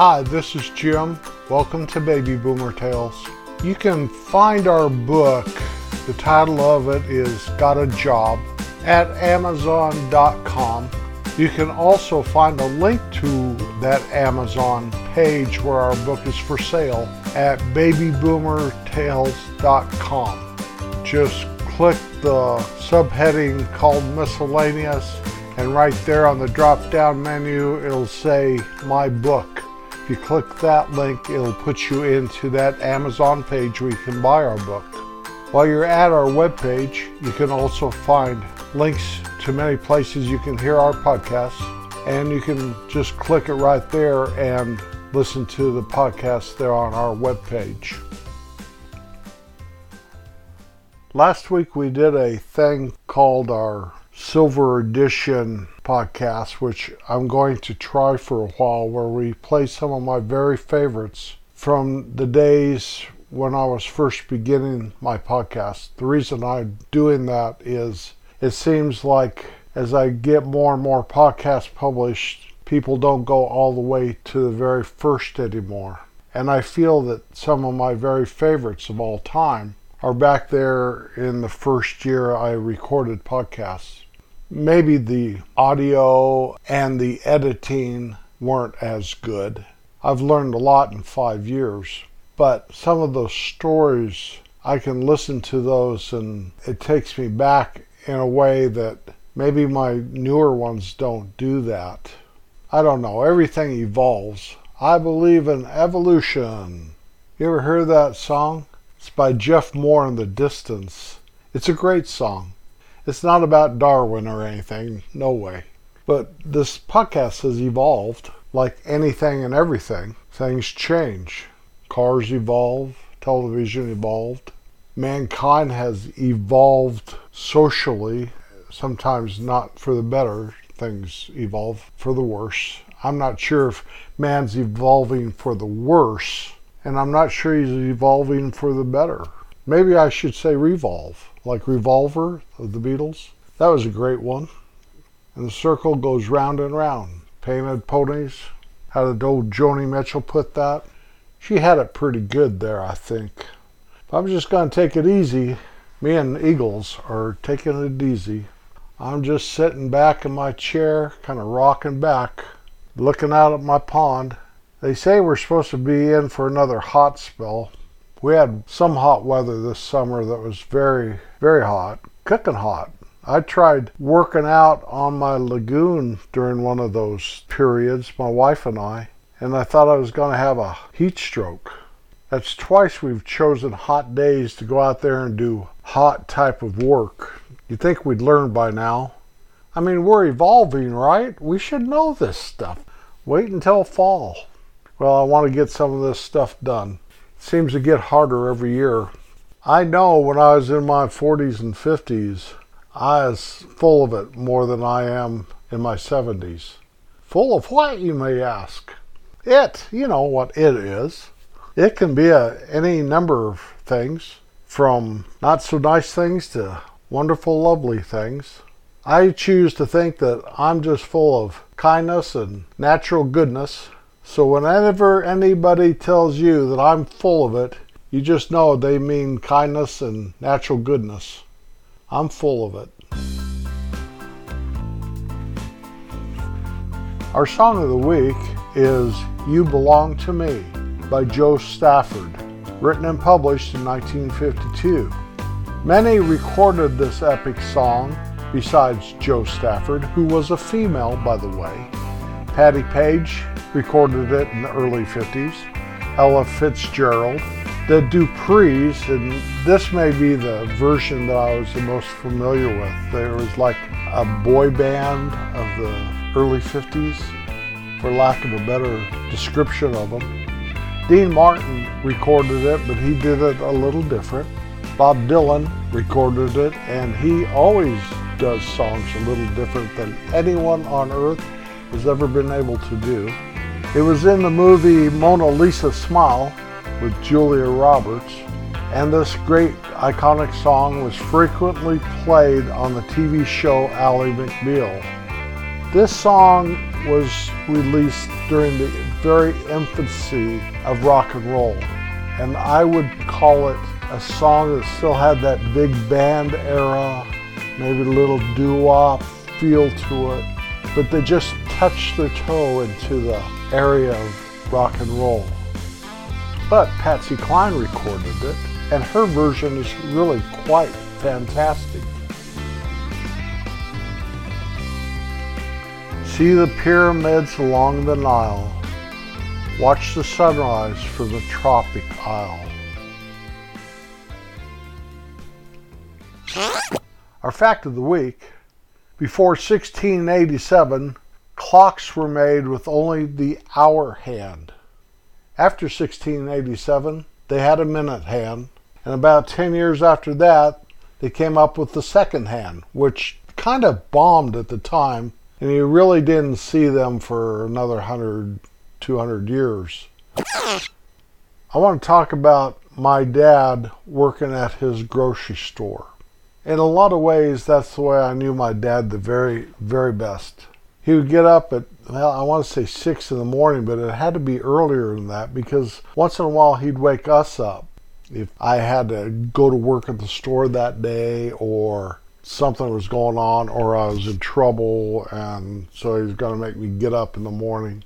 Hi, this is Jim. Welcome to Baby Boomer Tales. You can find our book, the title of it is Got a Job, at Amazon.com. You can also find a link to that Amazon page where our book is for sale at babyboomertales.com. Just click the subheading called Miscellaneous, and right there on the drop down menu, it'll say My Book. If you click that link, it'll put you into that Amazon page where you can buy our book. While you're at our webpage, you can also find links to many places you can hear our podcast, and you can just click it right there and listen to the podcast there on our webpage. Last week we did a thing called our Silver Edition podcast, which I'm going to try for a while, where we play some of my very favorites from the days when I was first beginning my podcast. The reason I'm doing that is it seems like as I get more and more podcasts published, people don't go all the way to the very first anymore. And I feel that some of my very favorites of all time are back there in the first year I recorded podcasts. Maybe the audio and the editing weren't as good. I've learned a lot in five years, but some of those stories, I can listen to those and it takes me back in a way that maybe my newer ones don't do that. I don't know, everything evolves. I believe in evolution. You ever hear that song? It's by Jeff Moore in the Distance. It's a great song. It's not about Darwin or anything, no way. But this podcast has evolved like anything and everything. Things change. Cars evolve, television evolved. Mankind has evolved socially, sometimes not for the better. Things evolve for the worse. I'm not sure if man's evolving for the worse and I'm not sure he's evolving for the better. Maybe I should say revolve, like Revolver of the Beatles. That was a great one. And the circle goes round and round. Painted ponies. How did old Joni Mitchell put that? She had it pretty good there, I think. I'm just going to take it easy, me and Eagles are taking it easy. I'm just sitting back in my chair, kind of rocking back, looking out at my pond they say we're supposed to be in for another hot spell. We had some hot weather this summer that was very, very hot, cooking hot. I tried working out on my lagoon during one of those periods, my wife and I, and I thought I was going to have a heat stroke. That's twice we've chosen hot days to go out there and do hot type of work. You'd think we'd learn by now. I mean, we're evolving, right? We should know this stuff. Wait until fall. Well, I want to get some of this stuff done. Seems to get harder every year. I know when I was in my 40s and 50s, I was full of it more than I am in my 70s. Full of what, you may ask? It, you know what it is. It can be a, any number of things, from not so nice things to wonderful, lovely things. I choose to think that I'm just full of kindness and natural goodness so whenever anybody tells you that I'm full of it, you just know they mean kindness and natural goodness. I'm full of it. Our song of the week is You Belong to Me by Jo Stafford, written and published in 1952. Many recorded this epic song besides Jo Stafford, who was a female, by the way. Patti Page recorded it in the early 50s. Ella Fitzgerald. The Duprees, and this may be the version that I was the most familiar with. There was like a boy band of the early 50s, for lack of a better description of them. Dean Martin recorded it, but he did it a little different. Bob Dylan recorded it, and he always does songs a little different than anyone on earth has ever been able to do. It was in the movie Mona Lisa Smile with Julia Roberts, and this great iconic song was frequently played on the TV show Ally McBeal. This song was released during the very infancy of rock and roll. And I would call it a song that still had that big band era, maybe a little doo-wop feel to it, but they just touched their toe into the area of rock and roll. But Patsy Cline recorded it, and her version is really quite fantastic. See the pyramids along the Nile. Watch the sunrise from the tropic isle. Our fact of the week before 1687, clocks were made with only the hour hand. After 1687, they had a minute hand, and about 10 years after that, they came up with the second hand, which kind of bombed at the time, and you really didn't see them for another 100, 200 years. I want to talk about my dad working at his grocery store. In a lot of ways, that's the way I knew my dad the very, very best. He would get up at, well, I want to say six in the morning, but it had to be earlier than that because once in a while he'd wake us up if I had to go to work at the store that day or something was going on or I was in trouble and so he was going to make me get up in the morning.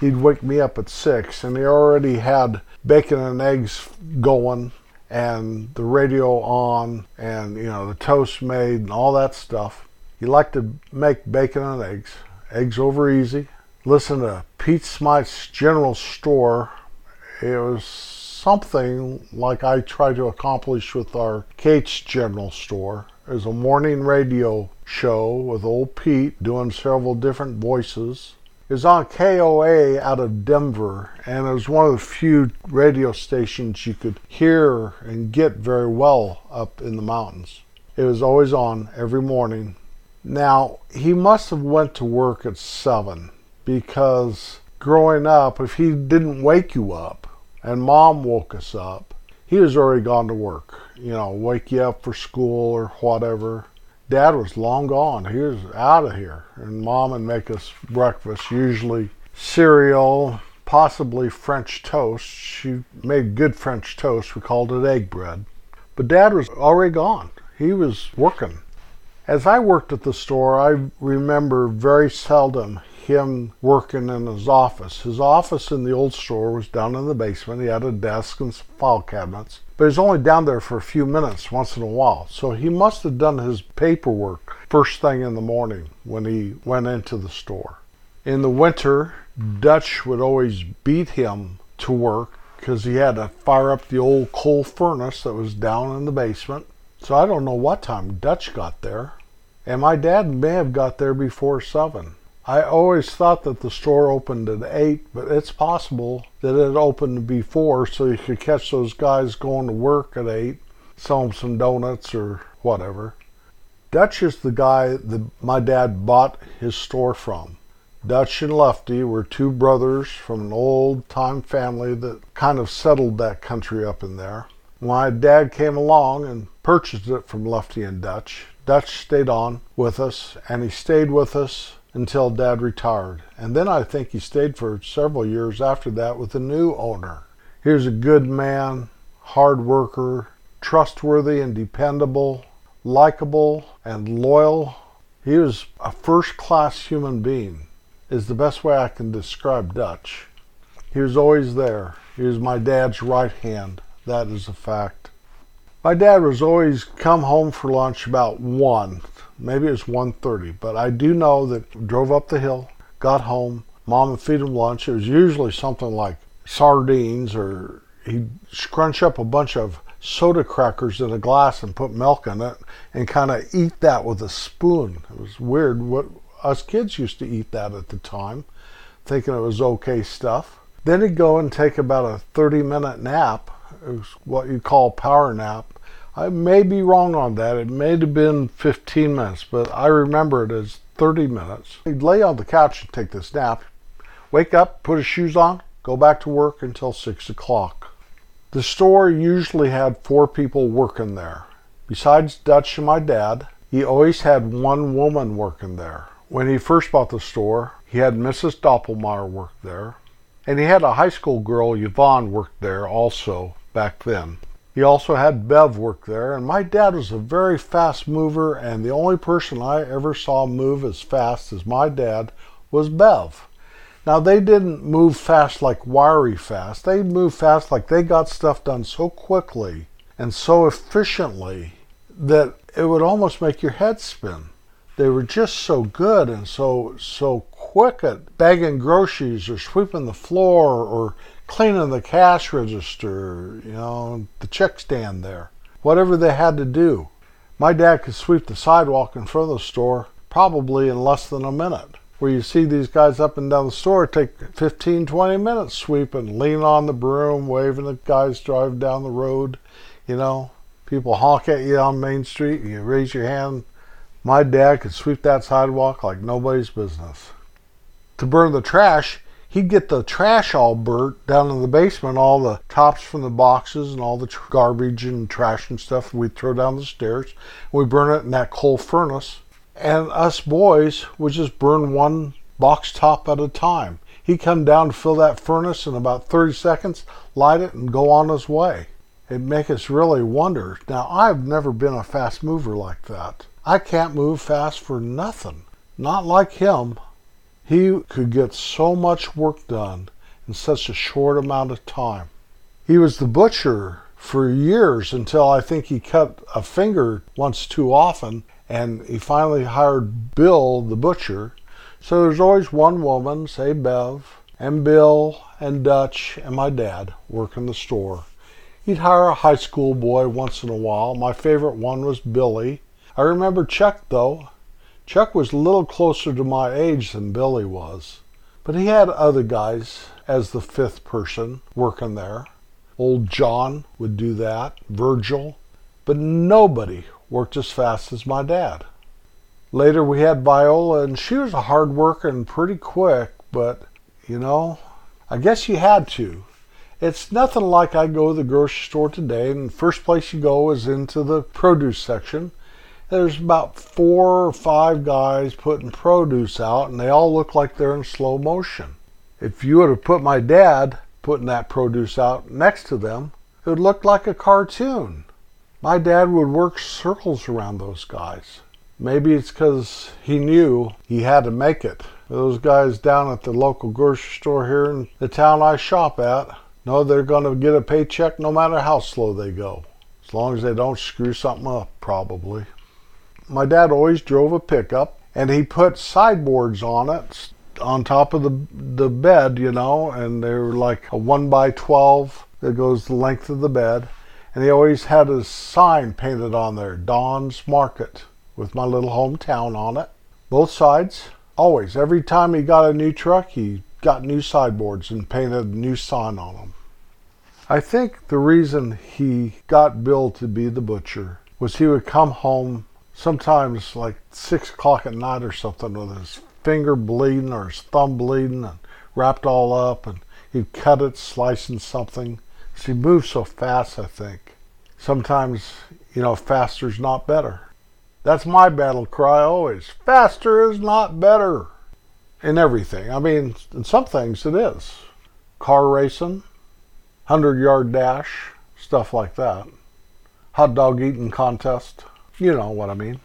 He'd wake me up at six and he already had bacon and eggs going and the radio on and you know the toast made and all that stuff. He liked to make bacon and eggs, eggs over easy. Listen to Pete Smythe's General Store. It was something like I try to accomplish with our Kate's General Store. There's a morning radio show with old Pete doing several different voices. It was on KOA out of Denver, and it was one of the few radio stations you could hear and get very well up in the mountains. It was always on every morning. Now, he must have went to work at 7 because growing up, if he didn't wake you up, and mom woke us up, he was already gone to work. You know, wake you up for school or whatever. Dad was long gone. He was out of here. And mom would make us breakfast, usually cereal, possibly French toast. She made good French toast. We called it egg bread. But dad was already gone. He was working. As I worked at the store, I remember very seldom him working in his office. His office in the old store was down in the basement. He had a desk and some file cabinets, but he was only down there for a few minutes once in a while. So he must have done his paperwork first thing in the morning when he went into the store. In the winter, Dutch would always beat him to work because he had to fire up the old coal furnace that was down in the basement. So I don't know what time Dutch got there. And my dad may have got there before seven. I always thought that the store opened at 8, but it's possible that it opened before so you could catch those guys going to work at 8, sell them some donuts or whatever. Dutch is the guy that my dad bought his store from. Dutch and Lefty were two brothers from an old time family that kind of settled that country up in there. My dad came along and purchased it from Lefty and Dutch. Dutch stayed on with us, and he stayed with us until dad retired. And then I think he stayed for several years after that with a new owner. He was a good man, hard worker, trustworthy and dependable, likable and loyal. He was a first class human being, is the best way I can describe Dutch. He was always there. He was my dad's right hand. That is a fact. My dad was always come home for lunch about 1, maybe it was 1.30 but i do know that drove up the hill got home mom would feed him lunch. It was usually something like sardines or he'd scrunch up a bunch of soda crackers in a glass and put milk in it and kind of eat that with a spoon. It was weird what us kids used to eat that at the time thinking it was okay stuff. Then he'd go and take about a 30 minute nap what you call power nap I may be wrong on that. It may have been 15 minutes, but I remember it as 30 minutes. He'd lay on the couch and take this nap, wake up, put his shoes on, go back to work until 6 o'clock. The store usually had four people working there. Besides Dutch and my dad, he always had one woman working there. When he first bought the store, he had Mrs. Doppelmayr work there, And he had a high school girl, Yvonne, worked there also back then. He also had Bev work there, and my dad was a very fast mover, and the only person I ever saw move as fast as my dad was Bev. Now, they didn't move fast like wiry fast. They moved fast like they got stuff done so quickly and so efficiently that it would almost make your head spin. They were just so good and so so quick at bagging groceries or sweeping the floor or cleaning the cash register, you know, the check stand there. Whatever they had to do. My dad could sweep the sidewalk in front of the store probably in less than a minute. Where you see these guys up and down the store take 15, 20 minutes sweeping, lean on the broom, waving at guys driving down the road, you know. People honk at you on Main Street, you raise your hand. My dad could sweep that sidewalk like nobody's business. To burn the trash, he'd get the trash all burnt down in the basement, all the tops from the boxes and all the tr- garbage and trash and stuff we'd throw down the stairs. We burn it in that coal furnace. And us boys would just burn one box top at a time. He'd come down to fill that furnace in about 30 seconds, light it, and go on his way. It'd make us really wonder. Now, I've never been a fast mover like that. I can't move fast for nothing. Not like him. He could get so much work done in such a short amount of time. He was the butcher for years until I think he cut a finger once too often and he finally hired Bill the butcher. So there's always one woman, say Bev, and Bill and Dutch and my dad working the store. He'd hire a high school boy once in a while. My favorite one was Billy. I remember Chuck though. Chuck was a little closer to my age than Billy was, but he had other guys as the fifth person working there. Old John would do that, Virgil, but nobody worked as fast as my dad. Later we had Viola, and she was a hard worker and pretty quick, but you know, I guess you had to. It's nothing like I go to the grocery store today, and the first place you go is into the produce section there's about four or five guys putting produce out, and they all look like they're in slow motion. If you would have put my dad putting that produce out next to them, it would look like a cartoon. My dad would work circles around those guys. Maybe it's because he knew he had to make it. Those guys down at the local grocery store here in the town I shop at know they're going to get a paycheck no matter how slow they go. As long as they don't screw something up, probably my dad always drove a pickup and he put sideboards on it on top of the the bed, you know, and they were like a one by twelve that goes the length of the bed. And he always had a sign painted on there, Don's Market, with my little hometown on it. Both sides, always. Every time he got a new truck, he got new sideboards and painted a new sign on them. I think the reason he got Bill to be the butcher was he would come home sometimes like six o'clock at night or something with his finger bleeding or his thumb bleeding and wrapped all up and he'd cut it slicing something. She moves so fast i think. Sometimes you know faster's not better. That's my battle cry always. Faster is not better. In everything. I mean in some things it is. Car racing 100 yard dash stuff like that. Hot dog eating contest you know what I mean.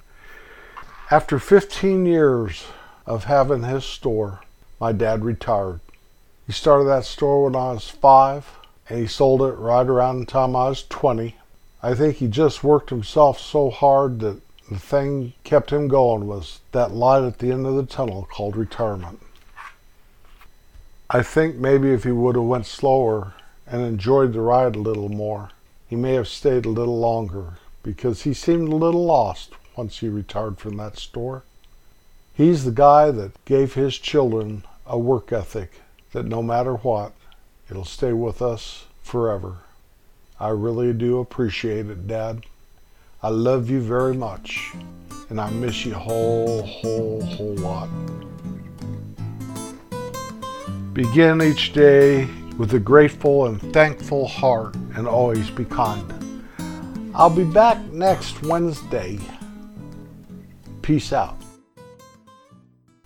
After 15 years of having his store, my dad retired. He started that store when I was five, and he sold it right around the time I was 20. I think he just worked himself so hard that the thing kept him going was that light at the end of the tunnel called retirement. I think maybe if he would have went slower and enjoyed the ride a little more, he may have stayed a little longer because he seemed a little lost once he retired from that store. He's the guy that gave his children a work ethic that no matter what, it'll stay with us forever. I really do appreciate it, Dad. I love you very much, and I miss you a whole, whole, whole lot. Begin each day with a grateful and thankful heart, and always be kind. I'll be back next Wednesday. Peace out.